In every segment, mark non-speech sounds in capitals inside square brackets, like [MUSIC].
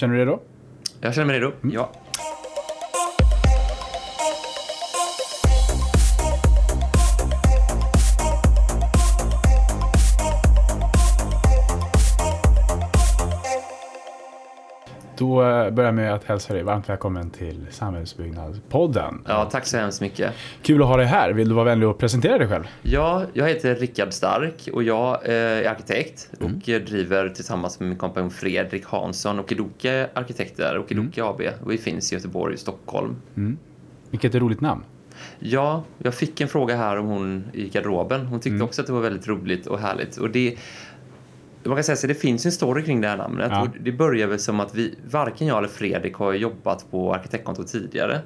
Känner du dig redo? Jag känner mig redo. Mm. Ja. Då börjar jag med att hälsa dig varmt välkommen till Samhällsbyggnadspodden. ja, tack så hemskt mycket. Kul att ha dig här. Vill du vara vänlig och presentera dig själv? Ja, jag heter Rickard Stark och jag eh, är arkitekt Mm. och driver tillsammans med min kompanjon Fredrik Hansson Okidoke Arkitekter, Okidoke Mm. AB. Och vi finns i Göteborg och Stockholm. Vilket roligt namn. Ja, jag fick en fråga här om hon i garderoben. Hon tyckte Mm. också att det var väldigt roligt och härligt. Och det, man kan säga så det finns en story kring det här namnet. Ja. Och det börjar väl som att vi, varken jag eller Fredrik har jobbat på arkitektkontor tidigare.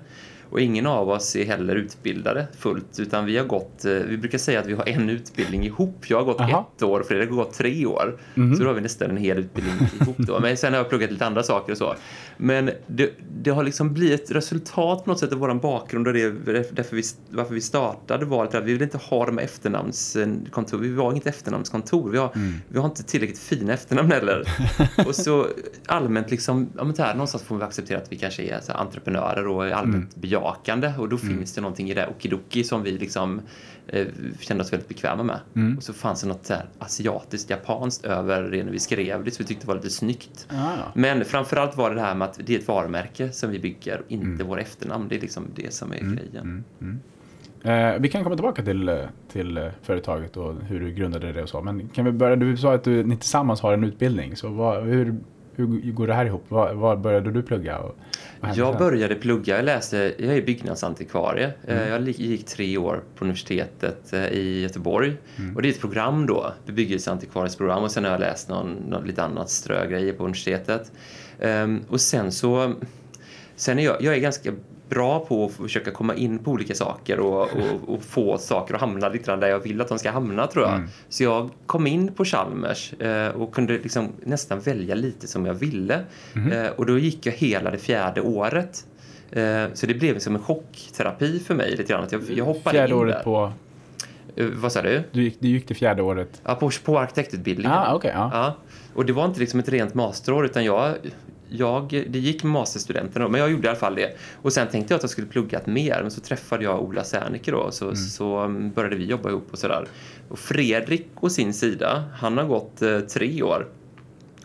Och ingen av oss är heller utbildade fullt, utan vi har gått, eh, vi brukar säga att vi har en utbildning ihop. Jag har gått Aha. ett år och Fredrik har gått tre år. Mhm. Så då har vi nästan en hel utbildning ihop då. Men sen har jag pluggat lite andra saker och så. Men det, det har liksom blivit ett resultat på något sätt av vår bakgrund och det är därför vi, varför vi startade var att vi vill inte ha de här efternamnskontor. Vi var inget efternamnskontor. Vi har, vi har inte tillräckligt fina efternamn heller. [LAUGHS] och så allmänt liksom, ja men här, någonstans får vi acceptera att vi kanske är så entreprenörer och allmänt bejakande och då finns det någonting i det okidoki som vi liksom eh, kände oss väldigt bekväma med. Och så fanns det något så här asiatiskt, japanskt över det när vi skrev det så vi tyckte var lite snyggt. Ah. Men framförallt var det det här med att det är ett varumärke som vi bygger, inte våra efternamn. Det är liksom det som är grejen. Eh, vi kan komma tillbaka till, till företaget och hur du grundade det och så. Men kan vi börja? Du sa att du, ni tillsammans har en utbildning. Så vad, hur, hur går det här ihop? Var, var började du plugga? Jag började plugga, jag läste, jag är byggnadsantikvarie. Eh, Jag li- gick tre år på universitetet eh, i Göteborg. Och det är ett program då, bebyggelseantikvariesprogram. Och sen har jag läst någon, någon lite annat strögrejer på universitetet. Ehm, och sen så, sen är jag, jag är ganska bra på att försöka komma in på olika saker och, och, och få saker att hamna lite grann där jag vill att de ska hamna tror jag. Så jag kom in på Chalmers eh, och kunde liksom nästan välja lite som jag ville. Eh, och då gick jag hela det fjärde året. Eh, så det blev som en chockterapi för mig lite grann. Att jag, jag hoppade Fjärde in året där. på... Eh, vad sa du? Du gick, du gick det fjärde året. Ja, på, på arkitektutbildningen. Ah, okej, ja. Ja, och det var inte liksom ett rent masterår utan jag, jag, det gick med masterstudenterna men jag gjorde i alla fall det. Och sen tänkte jag att jag skulle pluggat mer men så träffade jag Ola Serneke då så, så um, började vi jobba ihop och sådär. Och Fredrik å sin sida, han har gått eh, tre år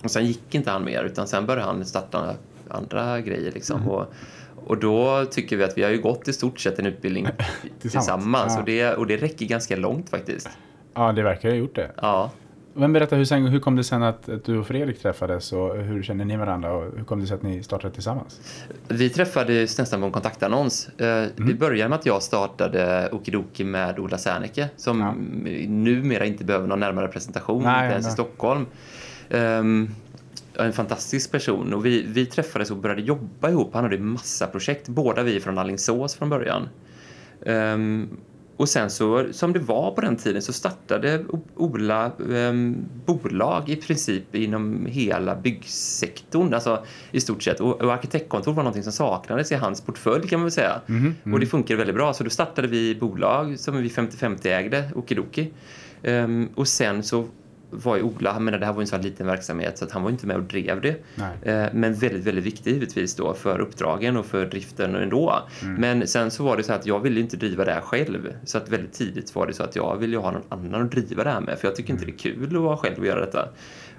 och sen gick inte han mer utan sen började han starta andra grejer liksom. Och, och då tycker vi att vi har ju gått i stort sett en utbildning [LAUGHS] tillsammans, Ja. och, det, och det räcker ganska långt faktiskt. Ja, det verkar ha gjort det. Ja. Men berätta, hur, sen, hur kom det sen att, att du och Fredrik träffades och hur känner ni varandra och hur kom det sig att ni startade tillsammans? Vi träffades nästan på en kontaktannons. Eh, Det började med att jag startade Okidoki med Ola Serneke som Ja. numera inte behöver någon närmare presentation, Nej, inte ens nej. i Stockholm. Ehm, en fantastisk person och vi, vi träffades och började jobba ihop. Han hade massa projekt, båda vi från Alingsås från början. Ehm, och sen så, som det var på den tiden, så startade Ola ehm, bolag i princip inom hela byggsektorn, alltså i stort sett. Och, och arkitektkontor var någonting som saknades i hans portfölj kan man väl säga. Och det funkade väldigt bra, så då startade vi bolag som vi 50-50 ägde, Okidoki. Ehm, och sen så var ju Ola, jag menar det här var ju en sån liten verksamhet så att han var inte med och drev det. Nej. Eh, Men väldigt, väldigt viktig givetvis då för uppdragen och för driften ändå. Men sen så var det så att jag ville inte driva det här själv. Så att väldigt tidigt var det så att jag ville ha någon annan att driva det här med. För jag tycker inte det är kul att vara själv och göra detta.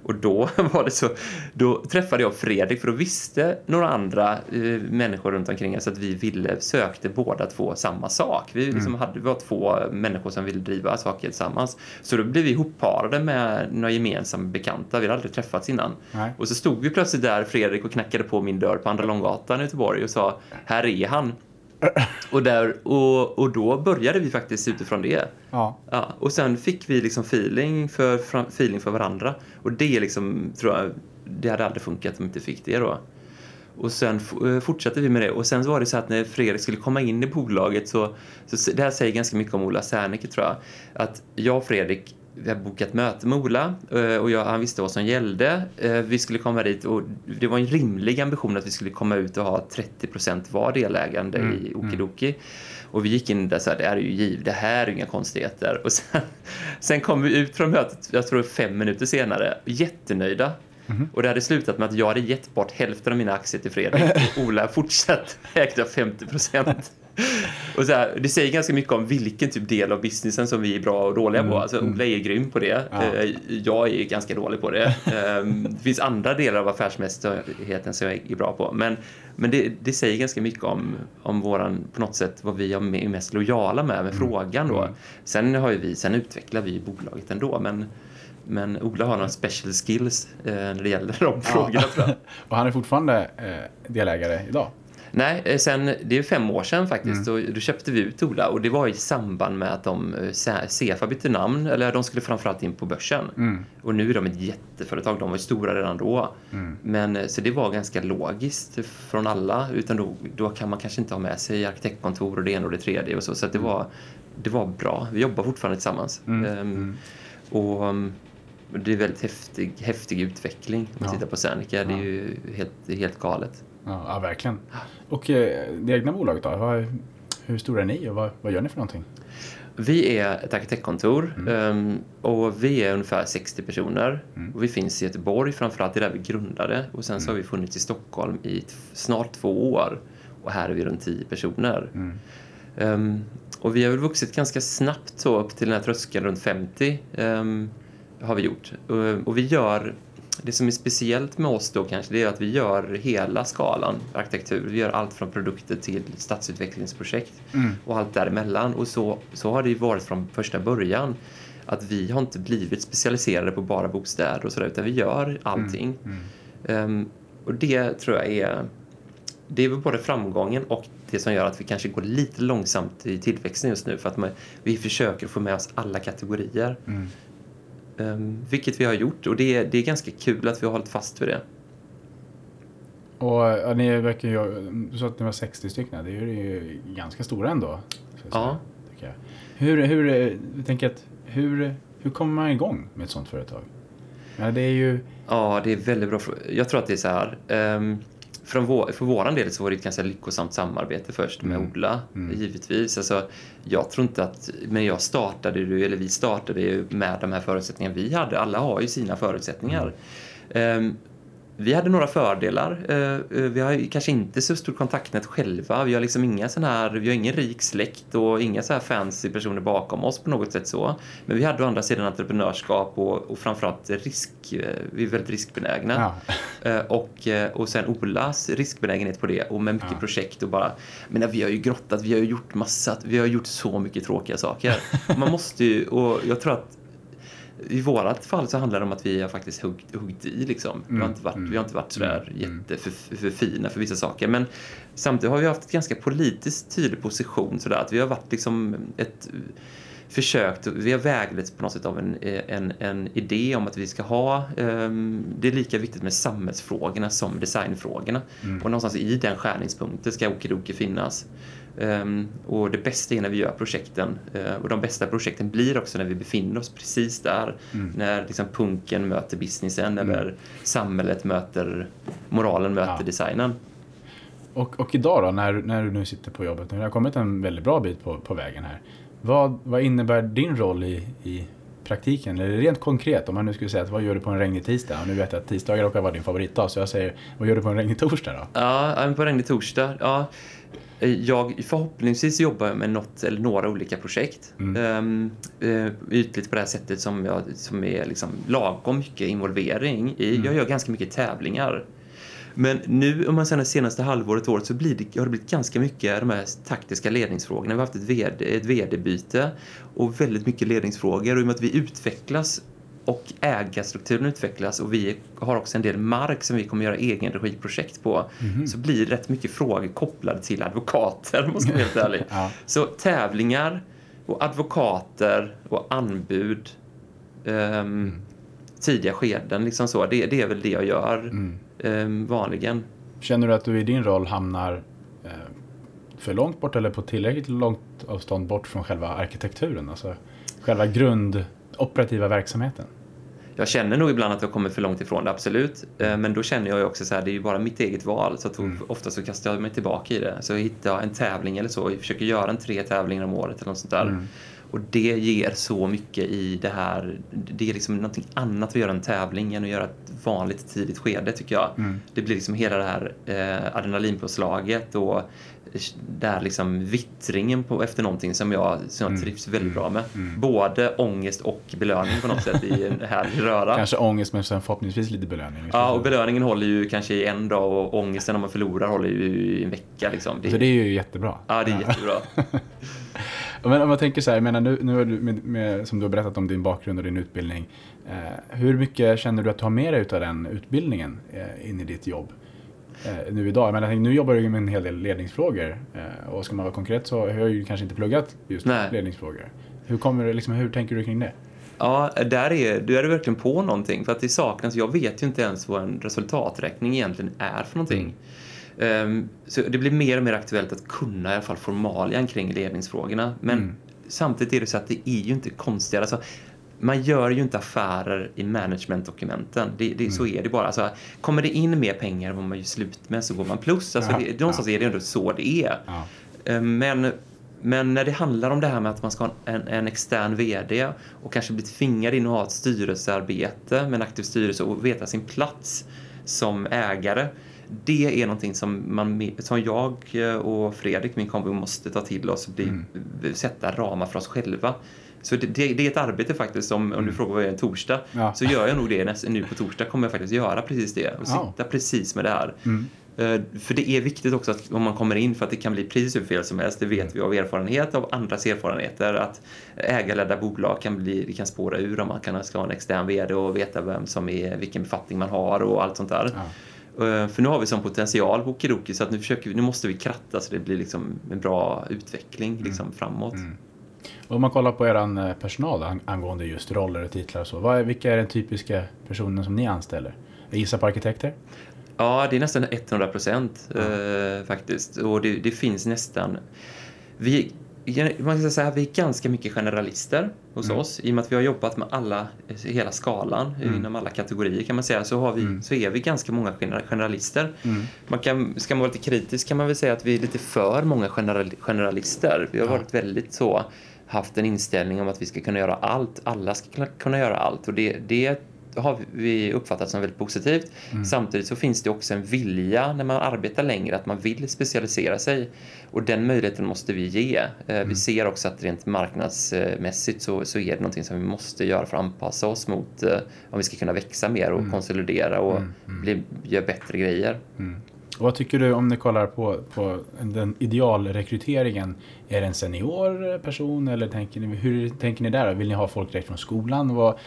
Och då [LAUGHS] var det så, då träffade jag Fredrik för då visste några andra eh, människor runt omkring oss att vi ville, sökte båda två samma sak. Vi liksom hade, vi var två människor som ville driva saker tillsammans. Så då blev vi ihopparade med några gemensamma bekanta. Vi hade aldrig träffats innan. Nej. Och så stod vi plötsligt där, Fredrik, och knackade på min dörr på Andra Långgatan i Göteborg och sa här är han. Och, där, och, och då började vi faktiskt utifrån det. Ja. Ja, och sen fick vi liksom feeling för, feeling för varandra. Och det liksom, tror jag, det hade aldrig funkat om vi inte fick det då. Och sen eh, fortsatte vi med det. Och sen var det så att när Fredrik skulle komma in i bolaget så, så det här säger ganska mycket om Ola Serneke tror jag. Att jag och Fredrik, vi har bokat möte med Ola eh, och jag, han visste vad som gällde. Eh, Vi skulle komma dit och det var en rimlig ambition att vi skulle komma ut och ha 30% var delägande i Okidoki. Och vi gick in där så här, det här är ju giv, det här är inga konstigheter. Och sen, [LAUGHS] sen kom vi ut från mötet, jag tror fem minuter senare, jättenöjda. Och det hade slutat med att jag hade gett bort hälften av mina aktier till Fredrik och Ola fortsatt [LAUGHS] ägde 50 procent. [LAUGHS] Och så här, det säger ganska mycket om vilken typ del av businessen som vi är bra och dåliga på. Alltså, Ola är grym på det. Ja. Eh, Jag är ganska dålig på det. [LAUGHS] Ehm, Det finns andra delar av affärsmässigheten som jag är bra på. Men, men det, det säger ganska mycket om, om våran, på något sätt, vad vi är mest lojala med med frågan då. Sen, har ju vi, sen utvecklar vi bolaget ändå, men men Ola har några special skills eh, när det gäller de frågorna jag. [LAUGHS] Och han är fortfarande eh, delägare idag. Nej, eh, sen, det är fem år sedan faktiskt. Då, då köpte vi ut Ola och det var i samband med att de, eh, Se- Sefa bytte namn, eller de skulle framförallt in på börsen. Och nu är de ett jätteföretag, de var stora redan då. Men, eh, så det var ganska logiskt från alla, utan då, då kan man kanske inte ha med sig arkitektkontor och det ena och det tredje och så. Så det, var, det var bra. Vi jobbar fortfarande tillsammans. Ehm, Och um, det är väldigt häftig, häftig utveckling om man Ja. tittar på Serneke. Det är ju helt, helt galet. Ja, ja verkligen. Och eh, det egna bolaget då? Vad, hur stora är ni och vad, vad gör ni för någonting? Vi är ett arkitektkontor um, och vi är ungefär 60 personer. Och vi finns i Göteborg, framförallt det är där vi grundade. Och sen så har vi funnits i Stockholm i snart två år. Och här är vi runt 10 personer. Um, och vi har väl vuxit ganska snabbt så upp till den här tröskeln runt 50 um, har vi gjort. Och, och vi gör, det som är speciellt med oss då kanske, det är att vi gör hela skalan arkitektur. Vi gör allt från produkter till stadsutvecklingsprojekt och allt däremellan. Och så, så har det ju varit från första början. Att vi har inte blivit specialiserade på bara bostäder och sådär, utan vi gör allting. Um, och det tror jag är det är väl både framgången och det som gör att vi kanske går lite långsamt i tillväxten just nu för att man, vi försöker få med oss alla kategorier. Um, vilket vi har gjort och det är, det är ganska kul att vi har hållit fast vid det. Och ja, ni verkar ju, du sa att ni var 60 stycken, det är ju ganska stora ändå. säga, Ja. jag. Hur, hur, jag tänker att, hur, hur kommer man igång med ett sånt företag? Ja, det är ju, Ja, det är väldigt bra fråga. Jag tror att det är så här. Um, från vår, för våran del så var det ett ganska lyckosamt samarbete först med Ola, givetvis. Alltså, jag tror inte att, men jag startade ju, eller vi startade ju med de här förutsättningarna vi hade. Alla har ju sina förutsättningar. Ehm, vi hade några fördelar. Eh, eh, Vi har kanske inte så stort kontaktnät själva. Vi har liksom inga sån här, vi har ingen rik släkt och inga så här fancy personer bakom oss på något sätt så. Men vi hade å andra sidan entreprenörskap och, och framförallt risk. eh, Vi är väldigt riskbenägna. ja, Och, och sen Olas riskbenägenhet på det och med mycket projekt och bara, men vi har ju grottat, vi har ju gjort massa, vi har gjort så mycket tråkiga saker. [LAUGHS] Man måste ju, och jag tror att i vårat fall så handlar det om att vi har faktiskt huggt, huggt i liksom. Vi har inte varit, vi har inte varit sådär jätte för, för för vissa saker. Men samtidigt har vi haft ett ganska politiskt tydlig position sådär att vi har varit liksom ett försökt, vi har vägletts på något sätt av en, en, en idé om att vi ska ha, ehm, det är lika viktigt med samhällsfrågorna som designfrågorna. Och någonstans i den skärningspunkten ska Okidoki finnas. Ehm, och det bästa är när vi gör projekten. Eh, och de bästa projekten blir också när vi befinner oss precis där. När liksom punken möter businessen eller samhället möter, moralen möter Ja. designen. och, och idag då, när, när du nu sitter på jobbet, det har kommit en väldigt bra bit på, på vägen här. Vad, vad innebär din roll i, i praktiken? Eller rent konkret, om man nu skulle säga att vad gör du på en regnig tisdag? Och nu vet jag att tisdagar råkar vara din favoritdag, så jag säger, vad gör du på en regnig torsdag då? Ja, på regnig torsdag. Ja. Eh, Jag förhoppningsvis jobbar med något eller några olika projekt. Um, uh, ytligt på det här sättet som, jag, som är liksom lagom mycket involvering i. Jag gör ganska mycket tävlingar. Men nu, om man säger det senaste halvåret, året, så blir det, har det blivit ganska mycket de här taktiska ledningsfrågorna. Vi har haft ett, VD, ett vd-byte och väldigt mycket ledningsfrågor. Och i och med att vi utvecklas och ägarstrukturen utvecklas och vi har också en del mark som vi kommer göra egenregiprojekt på så blir det rätt mycket frågor kopplade till advokater, [LAUGHS] om man ska vara helt ärlig. Ja. Så tävlingar och advokater och anbud ehm, tidiga skeden, liksom så. Det, det är väl det jag gör ehm, vanligen. Känner du att du i din roll hamnar eh, för långt bort eller på tillräckligt långt avstånd bort från själva arkitekturen? Alltså själva grund operativa verksamheten? Jag känner nog ibland att jag kommer för långt ifrån det, absolut. Eh, Men då känner jag ju också så här, det är ju bara mitt eget val. Så då, ofta så kastar jag mig tillbaka i det. Så hittar jag en tävling eller så, jag försöker göra en tre tävlingar om året eller något sånt där. Och det ger så mycket i det här. Det är liksom någonting annat att göra en tävling än att göra ett vanligt tidigt skede tycker jag. Mm. Det blir liksom hela det här eh, adrenalinpåslaget och där liksom vittringen på, efter någonting som jag, som jag Mm. trivs väldigt bra med. Både ångest och belöning på något sätt i en [LAUGHS] härlig röra. Kanske ångest men sen förhoppningsvis lite belöning. Ja, och belöningen håller ju kanske i en dag och ångesten om man förlorar håller ju i en vecka. Liksom. Så det är ju jättebra. Ja, det är jättebra. [LAUGHS] Men om man tänker så här, jag menar nu, nu du, med, med, som du har berättat om din bakgrund och din utbildning. Eh, hur mycket känner du att du har med dig av den utbildningen eh, in i ditt jobb? Eh, nu idag, men jag nu jobbar du med en hel del ledningsfrågor. Eh, och ska man vara konkret så har jag ju kanske inte pluggat just Nej. ledningsfrågor. Hur, kommer liksom, hur tänker du kring det? Ja, där är, du är verkligen på någonting. För att det saknas, jag vet ju inte ens vad en resultaträkning egentligen är för någonting. Ehm, så det blir mer och mer aktuellt att kunna i alla fall formalian kring ledningsfrågorna. Men Mm. samtidigt är det så att det är ju inte konstigare. Alltså, man gör ju inte affärer i managementdokumenten. Det, det, Så är det bara. Alltså, kommer det in mer pengar än vad man gör slut med så går man plus. Alltså, Ja, det, någonstans är det ändå så det är. Ja. Eh, Men, men när det handlar om det här med att man ska ha en, en extern VD och kanske bli tvingad in och ha ett styrelsearbete med en aktiv styrelse och veta sin plats som ägare. Det är någonting som, man, som jag eh, och Fredrik, min kompis, måste ta till oss och bli, sätta ramar för oss själva. Så det, det, det är ett arbete faktiskt, om, om du frågar vad jag är en torsdag, Ja. så gör jag nog det näst, nu på torsdag kommer jag faktiskt göra precis det och Ja. sitta precis med det här. Mm. Eh, För det är viktigt också att om man kommer in för att det kan bli precis hur fel som helst. Det vet vi av erfarenhet, av andras erfarenheter. Att ägarledda bolag kan, bli, det kan spåra ur om man kan ska ha en extern VD och veta vem som är, vilken befattning man har och allt sånt där. Eh, För nu har vi sån potential på Okidoki så att nu, försöker vi, nu måste vi kratta så det blir liksom en bra utveckling liksom framåt. Och om man kollar på er personal ang- angående just roller och titlar och så. Vad är, vilka är den typiska personen som ni anställer? Jag gissar på arkitekter? Ja, det är nästan 100 procent eh, faktiskt. Och det, det finns nästan... Vi, man kan säga att vi är ganska mycket generalister hos oss. I och med att vi har jobbat med alla, hela skalan inom alla kategorier kan man säga, så, har vi, så är vi ganska många gener- generalister. Man kan, ska man vara lite kritisk kan man väl säga att vi är lite för många general, generalister. Vi har varit väldigt så, haft en inställning om att vi ska kunna göra allt. Alla ska kunna, göra allt. Och det, det har vi uppfattat som väldigt positivt. Samtidigt så finns det också en vilja när man arbetar längre att man vill specialisera sig. Och den möjligheten måste vi ge. Eh, Vi ser också att rent marknadsmässigt så, så är det någonting som vi måste göra för att anpassa oss mot eh, om vi ska kunna växa mer och konsolidera och bli, göra bättre grejer. Och vad tycker du om ni kollar på, på den idealrekryteringen? Är det en senior person eller tänker ni, hur tänker ni där? Vill ni ha folk direkt från skolan? Vad,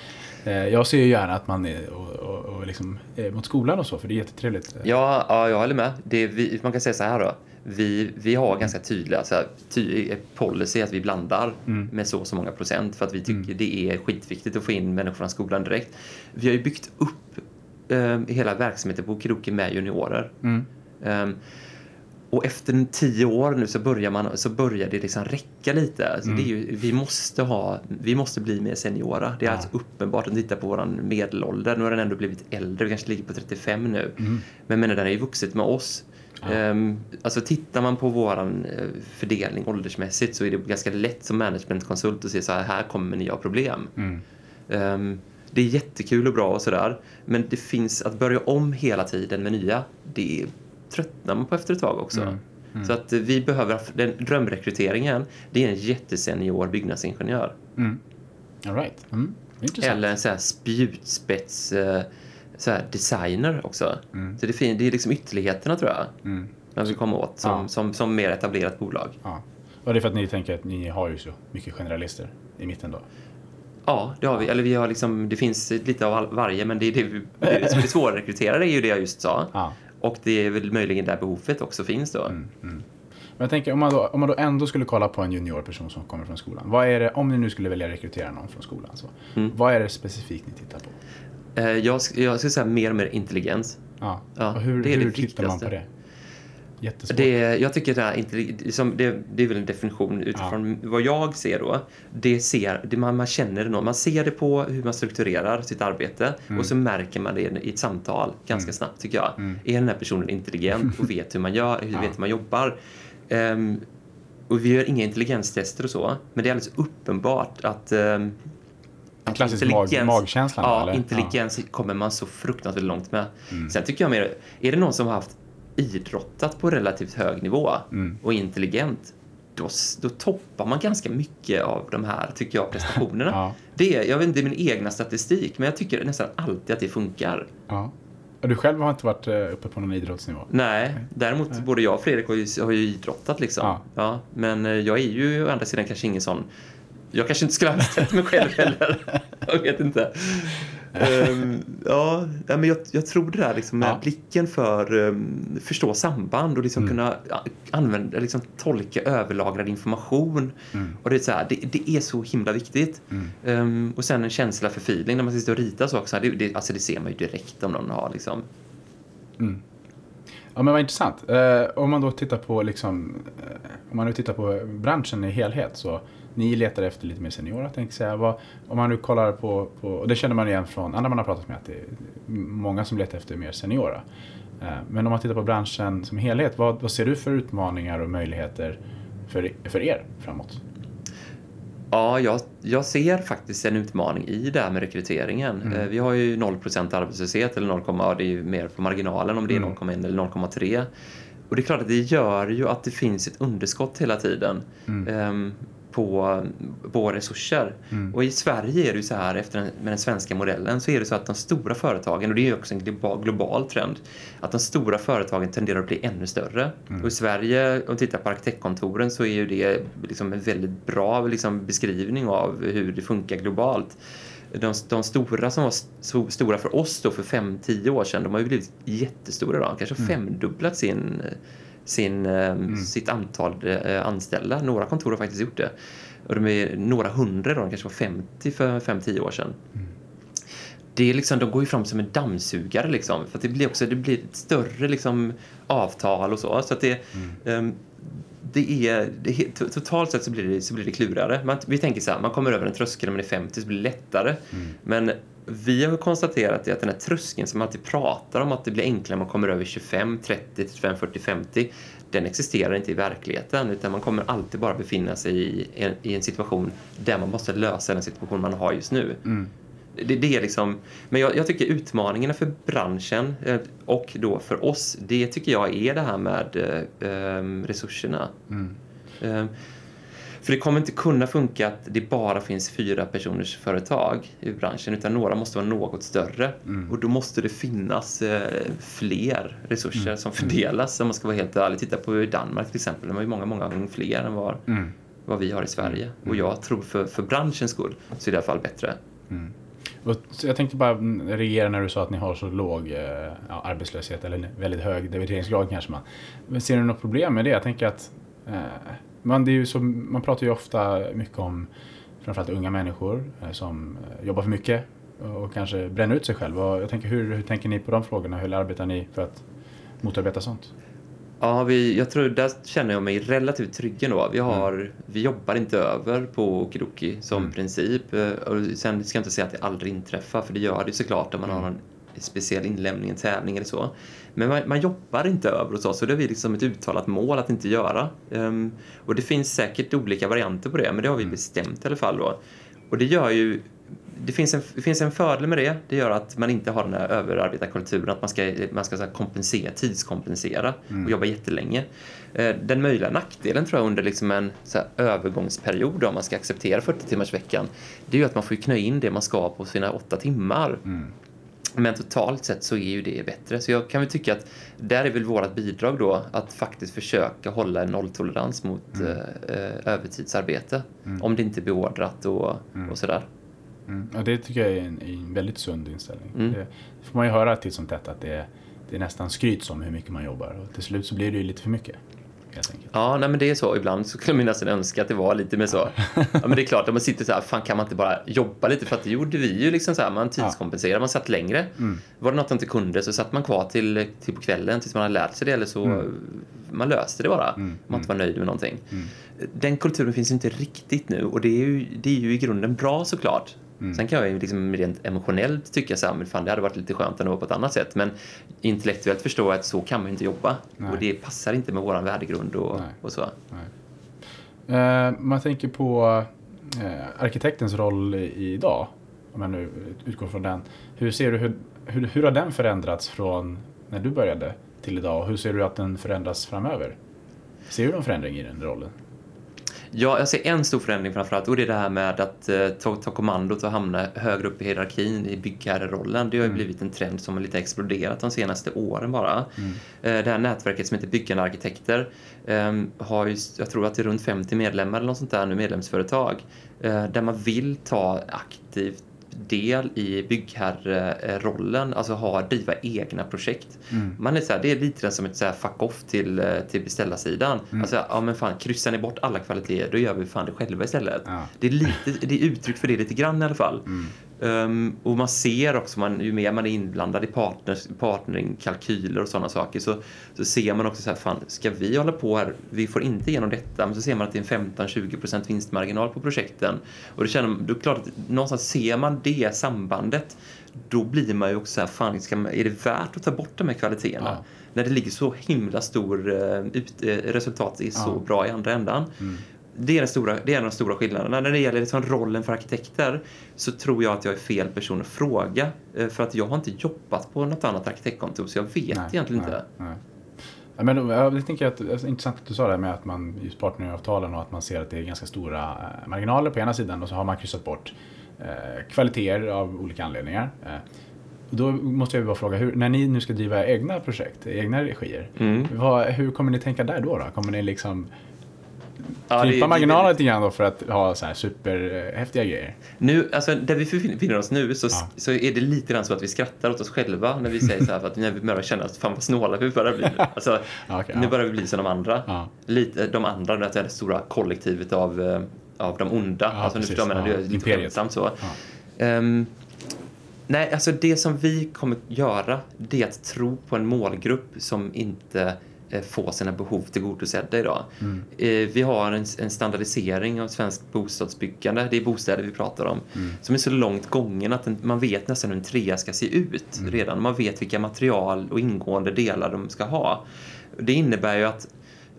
eh, jag ser ju gärna att man är och, och, och liksom, är mot skolan och så, för det är jättetrevligt. Ja, ja jag håller med. Det är vi, man kan säga så här då. Vi, vi har ganska tydliga så här, ty, policy att vi blandar med så och så många procent för att vi tycker det är skitviktigt att få in människor från skolan direkt. Vi har ju byggt upp eh, hela verksamheten på Okidoki med juniorer. Mm. Ehm, och efter tio år nu så börjar, man, så börjar det liksom räcka lite. Alltså är ju, vi, måste ha, vi måste bli mer seniora. Det är alltså uppenbart att titta på vår medelålder. Nu har den ändå blivit äldre, vi kanske ligger på 35 nu. Men jag menar, den har ju vuxit med oss. Ehm, alltså tittar man på vår fördelning åldersmässigt så är det ganska lätt som managementkonsult att se så här, här kommer ni ha problem. Ehm, det är jättekul och bra och sådär. Men det finns att börja om hela tiden med nya. Det tröttnar man på efter ett tag också. Så att vi behöver, den drömrekryteringen, det är en jättesenior byggnadsingenjör. Mm. All right. Mm. Eller en sån här spjutspets eh, så här designer också. Så det, fin- det är liksom ytterligheterna tror jag. Mm. Man vill komma åt som, Ja. som, som mer etablerat bolag. Ja. Och det är för att ni tänker att ni har ju så mycket generalister i mitten då? Ja, det har vi. Eller vi har liksom, det finns lite av varje, men det, är det, det som är det svårrekryterade är ju det jag just sa. Ja. Och det är väl möjligen där behovet också finns då. Men jag tänker om man, då, om man då ändå skulle kolla på en juniorperson som kommer från skolan. Vad är det, om ni nu skulle välja rekrytera någon från skolan, så, Mm. vad är det specifikt ni tittar på? Eh, Jag, jag skulle säga mer och mer intelligens. Ja. Ja, och hur det är det hur tittar man på det? Jättesvårt. Det, jag tycker det, är intelli- som det, det är väl en definition utifrån vad jag ser då. Det ser, det man, man känner det nog. Man ser det på hur man strukturerar sitt arbete och så märker man det i ett samtal ganska snabbt tycker jag. Är den här personen intelligent och vet hur man gör, hur [LAUGHS] vet hur man jobbar? Ehm, och vi gör inga intelligenstester och så, men det är alldeles uppenbart att um, en klassisk mag, magkänsla? Ja, eller? intelligens ja. kommer man så fruktansvärt långt med. Mm. Sen tycker jag mer, är det någon som har haft idrottat på relativt hög nivå mm. och intelligent, då, då toppar man ganska mycket av de här, tycker jag, prestationerna. [LAUGHS] ja. det är, jag vet inte, det är min egna statistik, men jag tycker nästan alltid att det funkar. Ja. Du själv har inte varit eh, uppe på någon idrottsnivå? Nej, däremot Nej. både jag och Fredrik har ju, har ju idrottat liksom. Ja. ja. men eh, jag är ju å andra sidan kanske ingen sån jag kanske inte skulle ha anställt mig själv heller. [LAUGHS] jag vet inte. Um, ja, men jag, jag, tror det där liksom, med ja. blicken för um, förstå samband och liksom mm. kunna använda, liksom, tolka överlagrad information. Mm. Och det, är så här, det, det, är så himla viktigt. Mm. Um, och sen en känsla för feeling när man sitter och ritar saker. Det, det, alltså det ser man ju direkt om någon har. Liksom. Mm. Ja men vad intressant. Uh, om man då tittar på liksom, uh, om man nu tittar på branschen i helhet så ni letar efter lite mer seniora, tänkte säga. Vad, om man nu kollar på, på, och det känner man igen från andra man har pratat med, att det är många som letar efter mer seniora. Eh, men om man tittar på branschen som helhet, vad, vad ser du för utmaningar och möjligheter för, för er framåt? Ja, jag, jag ser faktiskt en utmaning i det här med rekryteringen. Mm. Eh, vi har ju 0% arbetslöshet, eller 0, det är ju mer på marginalen om det är 0,1 mm. eller 0,3. Och det är klart att det gör ju att det finns ett underskott hela tiden. Mm. Um, på, på resurser. Mm. Och i Sverige är det så här, efter den, med den svenska modellen, så är det så att de stora företagen, och det är också en global, global trend, att de stora företagen tenderar att bli ännu större. Mm. Och i Sverige, om vi tittar på arkitektkontoren, så är ju det liksom en väldigt bra liksom, beskrivning av hur det funkar globalt. De, de, stora som var st stora för oss då för 5-10 år sedan, de har ju blivit jättestora idag. Kanske mm. femdubblat sin sin, eh, mm. sitt antal eh, anställda. Några kontor har faktiskt gjort det. Och de är några hundra, då, de kanske var 50 för 5-10 år sedan. Mm. Det är liksom, de går ju fram som en dammsugare liksom, för det blir också det blir ett större liksom, avtal och så. så att det, mm. um, det är, det, totalt sett så blir det, så blir det klurigare. Man, vi tänker så här, man kommer över en tröskel när man är 50 så blir det lättare. Mm. Men vi har konstaterat att den här tröskeln som man alltid pratar om att det blir enklare när man kommer över 25, 30, 35, 40, 50 den existerar inte i verkligheten utan man kommer alltid bara befinna sig i en, i en situation där man måste lösa den situation man har just nu. Mm. Det, det, är liksom, men jag, jag, tycker utmaningarna för branschen eh, och då för oss, det tycker jag är det här med äh, resurserna. Mm. Äh, för det kommer inte kunna funka att det bara finns fyra personers företag i branschen utan några måste vara något större. Mm. Och då måste det finnas eh, fler resurser mm. som fördelas om man ska vara helt ärlig. Titta på Danmark till exempel, de har ju många, många gånger fler än vad, mm. vad vi har i Sverige. Mm. Och jag tror för, för branschens skull så är det i alla fall bättre. Jag tänkte bara reagera när du sa att ni har så låg eh, ja, arbetslöshet eller väldigt hög debiteringsgrad kanske man. Men ser du något problem med det? Jag tänker att eh, man, det är ju så, man pratar ju ofta mycket om framförallt unga människor eh, som eh, jobbar för mycket och kanske bränner ut sig själva. Jag tänker, hur, hur tänker ni på de frågorna? Hur arbetar ni för att motarbeta sånt? Ja, vi, jag tror där känner jag mig relativt trygg ändå. Vi, har, mm. vi jobbar inte över på Okidoki som mm. princip. Eh, och sen ska jag inte säga att det aldrig inträffar, för det gör det såklart om man mm. har en speciell inlämning, en tävling eller så. Men man, man, jobbar inte över hos oss och det vi liksom ett uttalat mål att inte göra. Um, och det finns säkert olika varianter på det, men det har vi mm. bestämt i alla fall då. Och det gör ju det finns, en, det finns en fördel med det. Det gör att man inte har den här överarbetarkulturen, att man ska, man ska så kompensera, tidskompensera mm. och jobba jättelänge. Eh, den möjliga nackdelen tror jag under liksom en så övergångsperiod, om man ska acceptera 40 timmars veckan, det är ju att man får knö in det man ska på sina åtta timmar. Mm. Men totalt sett så är ju det bättre. Så jag kan väl tycka att där är väl vårt bidrag då att faktiskt försöka hålla en nolltolerans mot mm. eh, övertidsarbete. Mm. Om det inte är beordrat och, mm. och sådär. Mm. Ja, det tycker jag är en, en väldigt sund inställning. Mm. Det får man ju höra titt som tätt att det, det är nästan skryts om hur mycket man jobbar och till slut så blir det ju lite för mycket. Ja, nej, men det är så. Ibland så kan man nästan önska att det var lite mer så. ja, men det är klart, om man sitter så här, fan kan man inte bara jobba lite? För att det gjorde vi ju liksom så här, man tidskompenserade, man satt längre. Mm. Var det något man inte kunde så satt man kvar till, till på kvällen tills man hade lärt sig det eller så mm. man löste det bara. Mm. Om man inte var nöjd med någonting. Mm. Den kulturen finns inte riktigt nu och det är ju, det är ju i grunden bra såklart. Mm. Sen kan jag ju liksom rent emotionellt tycka så här, men fan det hade varit lite skönt ändå på ett annat sätt. Men intellektuellt förstår jag att så kan man ju inte jobba. Nej. Och det passar inte med våran värdegrund och, och så. Eh, man tänker på eh, arkitektens roll idag, om man nu utgår från den. Hur ser du hur, hur, hur har den förändrats från när du började till idag och hur ser du att den förändras framöver? Ser du någon förändring i den rollen? Ja, jag ser en stor förändring framförallt och det är det här med att eh, ta, ta kommandot och hamna högre upp i hierarkin i byggherrerollen. Det har ju mm. blivit en trend som har lite exploderat de senaste åren bara. Mm. Eh, det här nätverket som heter Byggande Arkitekter eh, har ju, jag tror att det är runt 50 medlemmar eller något sånt där nu, medlemsföretag, eh, där man vill ta aktivt del i byggherrerollen, alltså ha, driva egna projekt. Mm. Man är så här, det är lite som ett så här fuck off till, eh, till beställarsidan. Mm. Alltså, ja men fan, kryssar ni bort alla kvaliteter, då gör vi fan det själva istället. Ja. Det, är lite, det är uttryck för det lite grann i alla fall. Mm. Um, och man ser också, man, ju mer man är inblandad i partners, partneringkalkyler och sådana saker så, så ser man också så här, fan, ska vi hålla på här, vi får inte igenom detta, men så ser man att det är en 15-20% vinstmarginal på projekten. Och då känner då är klart att någonstans ser man det sambandet, då blir man ju också så här, fan, ska man, är det värt att ta bort de här kvaliteterna? Ja. När det ligger så himla stor, uh, ut, uh, resultat är så ja. bra i andra ändan. Mm det är, den stora, det är en av de stora skillnaderna. När det gäller liksom rollen för arkitekter så tror jag att jag är fel person att fråga. Eh, för att jag har inte jobbat på något annat arkitektkontor så jag vet nej, egentligen nej, inte. Nej. Ja, men jag tänker att det är intressant att du sa det med att man just partneravtalen och att man ser att det är ganska stora eh, marginaler på ena sidan och så har man kryssat bort eh, kvaliteter av olika anledningar. Eh, då måste jag bara fråga, hur, när ni nu ska driva egna projekt, egna regier, mm. vad, hur kommer ni tänka där då? då? Kommer ni liksom ja, klippa marginalerna lite grann då för att ha så här superhäftiga grejer. Nu, alltså där vi befinner oss nu så, ja. så är det lite grann så att vi skrattar åt oss själva när vi säger så här för att när vi börjar känna att fan vad snåla vi börjar bli. [LAUGHS] Alltså, okay, nu börjar vi bli som de andra. Lite, de andra, det är det stora kollektivet av, eh, av de onda. Ja, alltså, nu förstår jag, det är lite skämtsamt så. Um, nej, alltså det som vi kommer göra det är att tro på en målgrupp som inte få sina behov tillgodosedda idag. Mm. Eh, vi har en, en, standardisering av svenskt bostadsbyggande, det är bostäder vi pratar om, mm. som är så långt gången att en, man vet nästan hur en trea ska se ut mm. redan. Man vet vilka material och ingående delar de ska ha. Det innebär ju att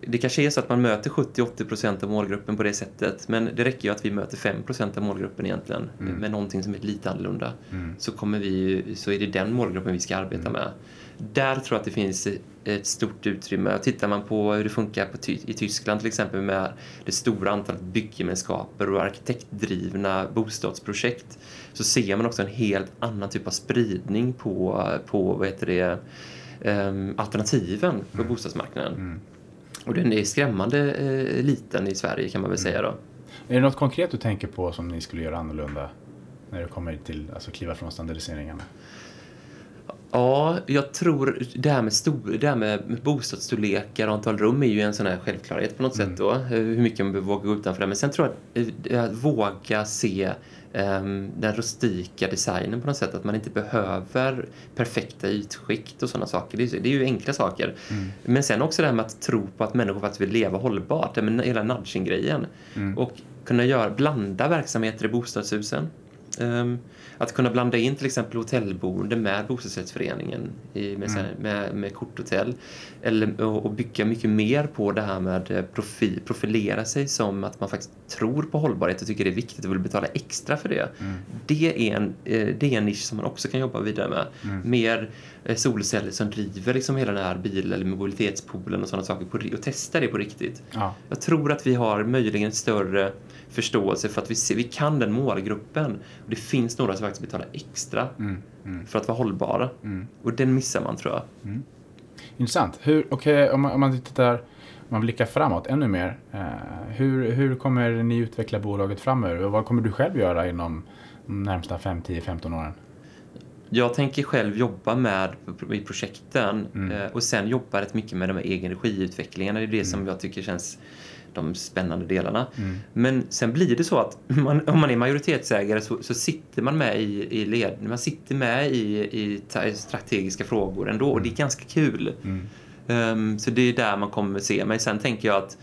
det kanske är så att man möter 70-80% av målgruppen på det sättet men det räcker ju att vi möter 5% av målgruppen egentligen mm. med någonting som är lite annorlunda. Mm. Så, kommer vi, så är det den målgruppen vi ska arbeta mm. med. Där tror jag att det finns ett stort utrymme. Tittar man på hur det funkar på, i Tyskland till exempel med det stora antalet bygggemenskaper och arkitektdrivna bostadsprojekt så ser man också en helt annan typ av spridning på, på vad heter det, um, alternativen på mm. bostadsmarknaden. Mm. Och den är skrämmande eh, liten i Sverige kan man väl mm. säga då. Är det något konkret du tänker på som ni skulle göra annorlunda när det kommer till alltså kliva från standardiseringarna? Ja, jag tror det här med, stor, det här med bostadsstorlekar och antal rum är ju en sån här självklarhet på något mm. sätt då. Hur mycket man behöver våga gå utanför det. Men sen tror jag att, att våga se um, den rustika designen på något sätt. Att man inte behöver perfekta ytskikt och sådana saker. Det är, det är ju enkla saker. Mm. Men sen också det här med att tro på att människor faktiskt vill leva hållbart. Med hela nudging-grejen. Mm. Och kunna göra, blanda verksamheter i bostadshusen. Um, att kunna blanda in till exempel hotellboende med bostadsrättsföreningen i, med, mm. med, med korthotell. Eller, och, bygga mycket mer på det här med eh, profil, profilera sig som att man faktiskt tror på hållbarhet och tycker det är viktigt och vill betala extra för det. Mm. Det, är en, eh, det är en nisch som man också kan jobba vidare med. Mm. Mer eh, solceller som driver liksom hela den här bil eller mobilitetspoolen och sådana saker på, och testa det på riktigt. Ja. Jag tror att vi har möjligen större förståelse för att vi, ser, vi kan den målgruppen. Och det finns några som faktiskt betalar extra mm, mm. för att vara hållbara. Mm. Och den missar man tror jag. Intressant. Hur, okay, om, man, om man tittar, om man blickar framåt ännu mer. Eh, hur, hur kommer ni utveckla bolaget framöver? Och vad kommer du själv göra inom de närmsta 5, 10, 15 åren? Jag tänker själv jobba med i projekten mm. eh, och sen jobba rätt mycket med de här egenregiutvecklingarna. Det är det mm. som jag tycker känns de spännande delarna. Mm. Men sen blir det så att [LAUGHS] man, om man är majoritetsägare så, så, sitter man med i, i led, man sitter med i, i strategiska frågor ändå och det är mm. ganska kul. Mm. Um, så det är där man kommer se mig. Sen tänker jag att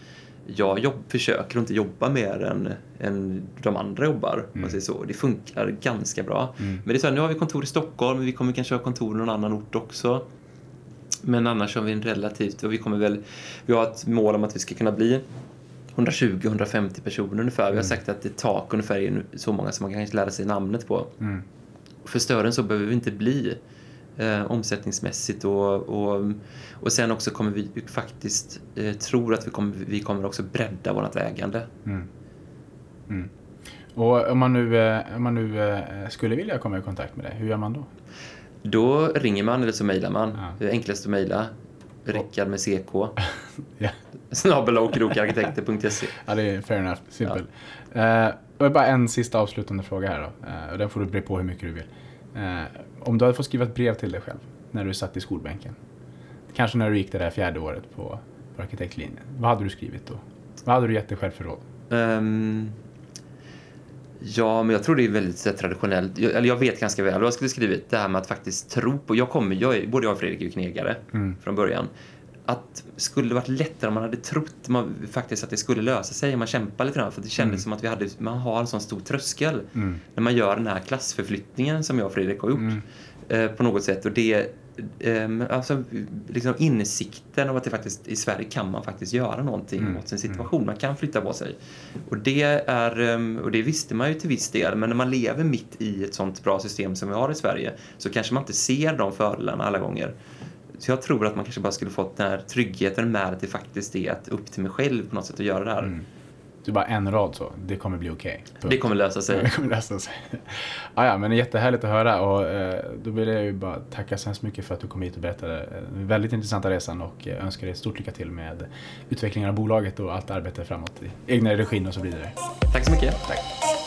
jag jobb, försöker inte jobba mer än, än de andra jobbar. Mm. Man så. Det funkar ganska bra. Mm. Men det är så här, nu har vi kontor i Stockholm, vi kommer kanske ha kontor i någon annan ort också. Men annars har vi en relativt, och vi kommer väl, vi har ett mål om att vi ska kunna bli 120-150 personer ungefär. Vi har sagt att ett tak ungefär är så många som man kan lära sig namnet på. Mm. För större än så behöver vi inte bli eh, omsättningsmässigt och, och, och sen också kommer vi faktiskt, eh, tror att vi kommer, vi kommer också bredda vårt ägande. Mm. Mm. Och om man nu, eh, om man nu eh, skulle vilja komma i kontakt med dig, hur gör man då? Då ringer man eller så mejlar man. Ja. Det är enklast att mejla. Rickard med CK. [LAUGHS] Ja. [LAUGHS] Snabel okrokarkitekter.se. Ja, det är fair enough. Simpel. Eh, och bara en sista avslutande fråga här då. Eh, och den får du bre på hur mycket du vill. Eh, om du hade fått skriva ett brev till dig själv när du satt i skolbänken. Kanske när du gick det där fjärde året på, på arkitektlinjen. Vad hade du skrivit då? Vad hade du gett dig själv för råd? Ehm, ja, men jag tror det är väldigt här, traditionellt. Jag, eller jag vet ganska väl vad jag skulle skrivit. Det här med att faktiskt tro på. Jag kommer, jag är, både jag och Fredrik är ju knegare Mm. från början. Att skulle det varit lättare om man hade trott man, faktiskt att det skulle lösa sig om man kämpar lite grann. För det kändes som att vi hade, man har en sån stor tröskel Mm. när man gör den här klassförflyttningen som jag och Fredrik har gjort. Mm. Eh, på något sätt. Och det, ehm, alltså, liksom insikten av att det faktiskt i Sverige kan man faktiskt göra någonting Mm. åt sin situation. Man kan flytta på sig. Och det, är, ehm, och det visste man ju till viss del. Men när man lever mitt i ett sånt bra system som vi har i Sverige så kanske man inte ser de fördelarna alla gånger. Så jag tror att man kanske bara skulle fått den här tryggheten med att det faktiskt är att upp till mig själv på något sätt att göra det här. Mm. Så bara en rad så, det kommer bli okej. Punkt. [LAUGHS] Det kommer lösa sig. Det kommer lösa sig. ah, ja, men det är jättehärligt att höra och eh, då vill jag ju bara tacka så hemskt mycket för att du kom hit och berättade eh, den väldigt intressanta resan och eh, önskar dig stort lycka till med utvecklingen av bolaget och allt arbete framåt i egna regin och så vidare. Tack så mycket. Tack.